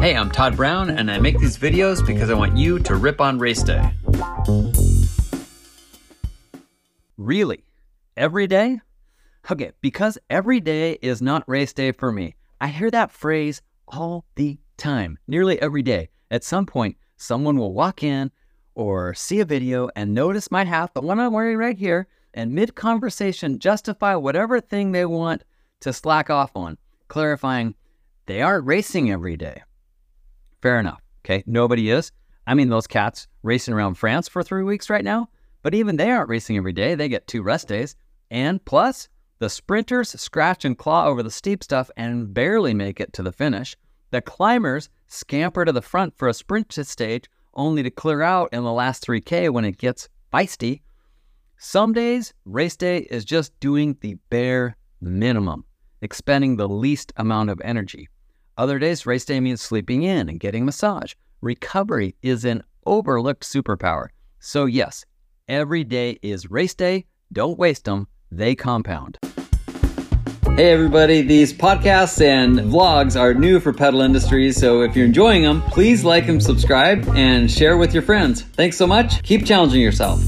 Hey, I'm Todd Brown, and I make these videos because I want you to rip on race day. Really? Every day? Okay, because every day is not race day for me. I hear that phrase all the time, nearly every day. At some point, someone will walk in or see a video and notice my hat, the one I'm wearing right here, and mid conversation justify whatever thing they want to slack off on, clarifying they aren't racing every day. Fair enough. Okay. Nobody is. I mean, those cats racing around France for three weeks right now, but even they aren't racing every day. They get two rest days. And plus, the sprinters scratch and claw over the steep stuff and barely make it to the finish. The climbers scamper to the front for a sprint stage only to clear out in the last 3K when it gets feisty. Some days, race day is just doing the bare minimum, expending the least amount of energy. Other days, race day means sleeping in and getting massage. Recovery is an overlooked superpower. So, yes, every day is race day. Don't waste them, they compound. Hey, everybody, these podcasts and vlogs are new for Pedal Industries. So, if you're enjoying them, please like and subscribe and share with your friends. Thanks so much. Keep challenging yourself.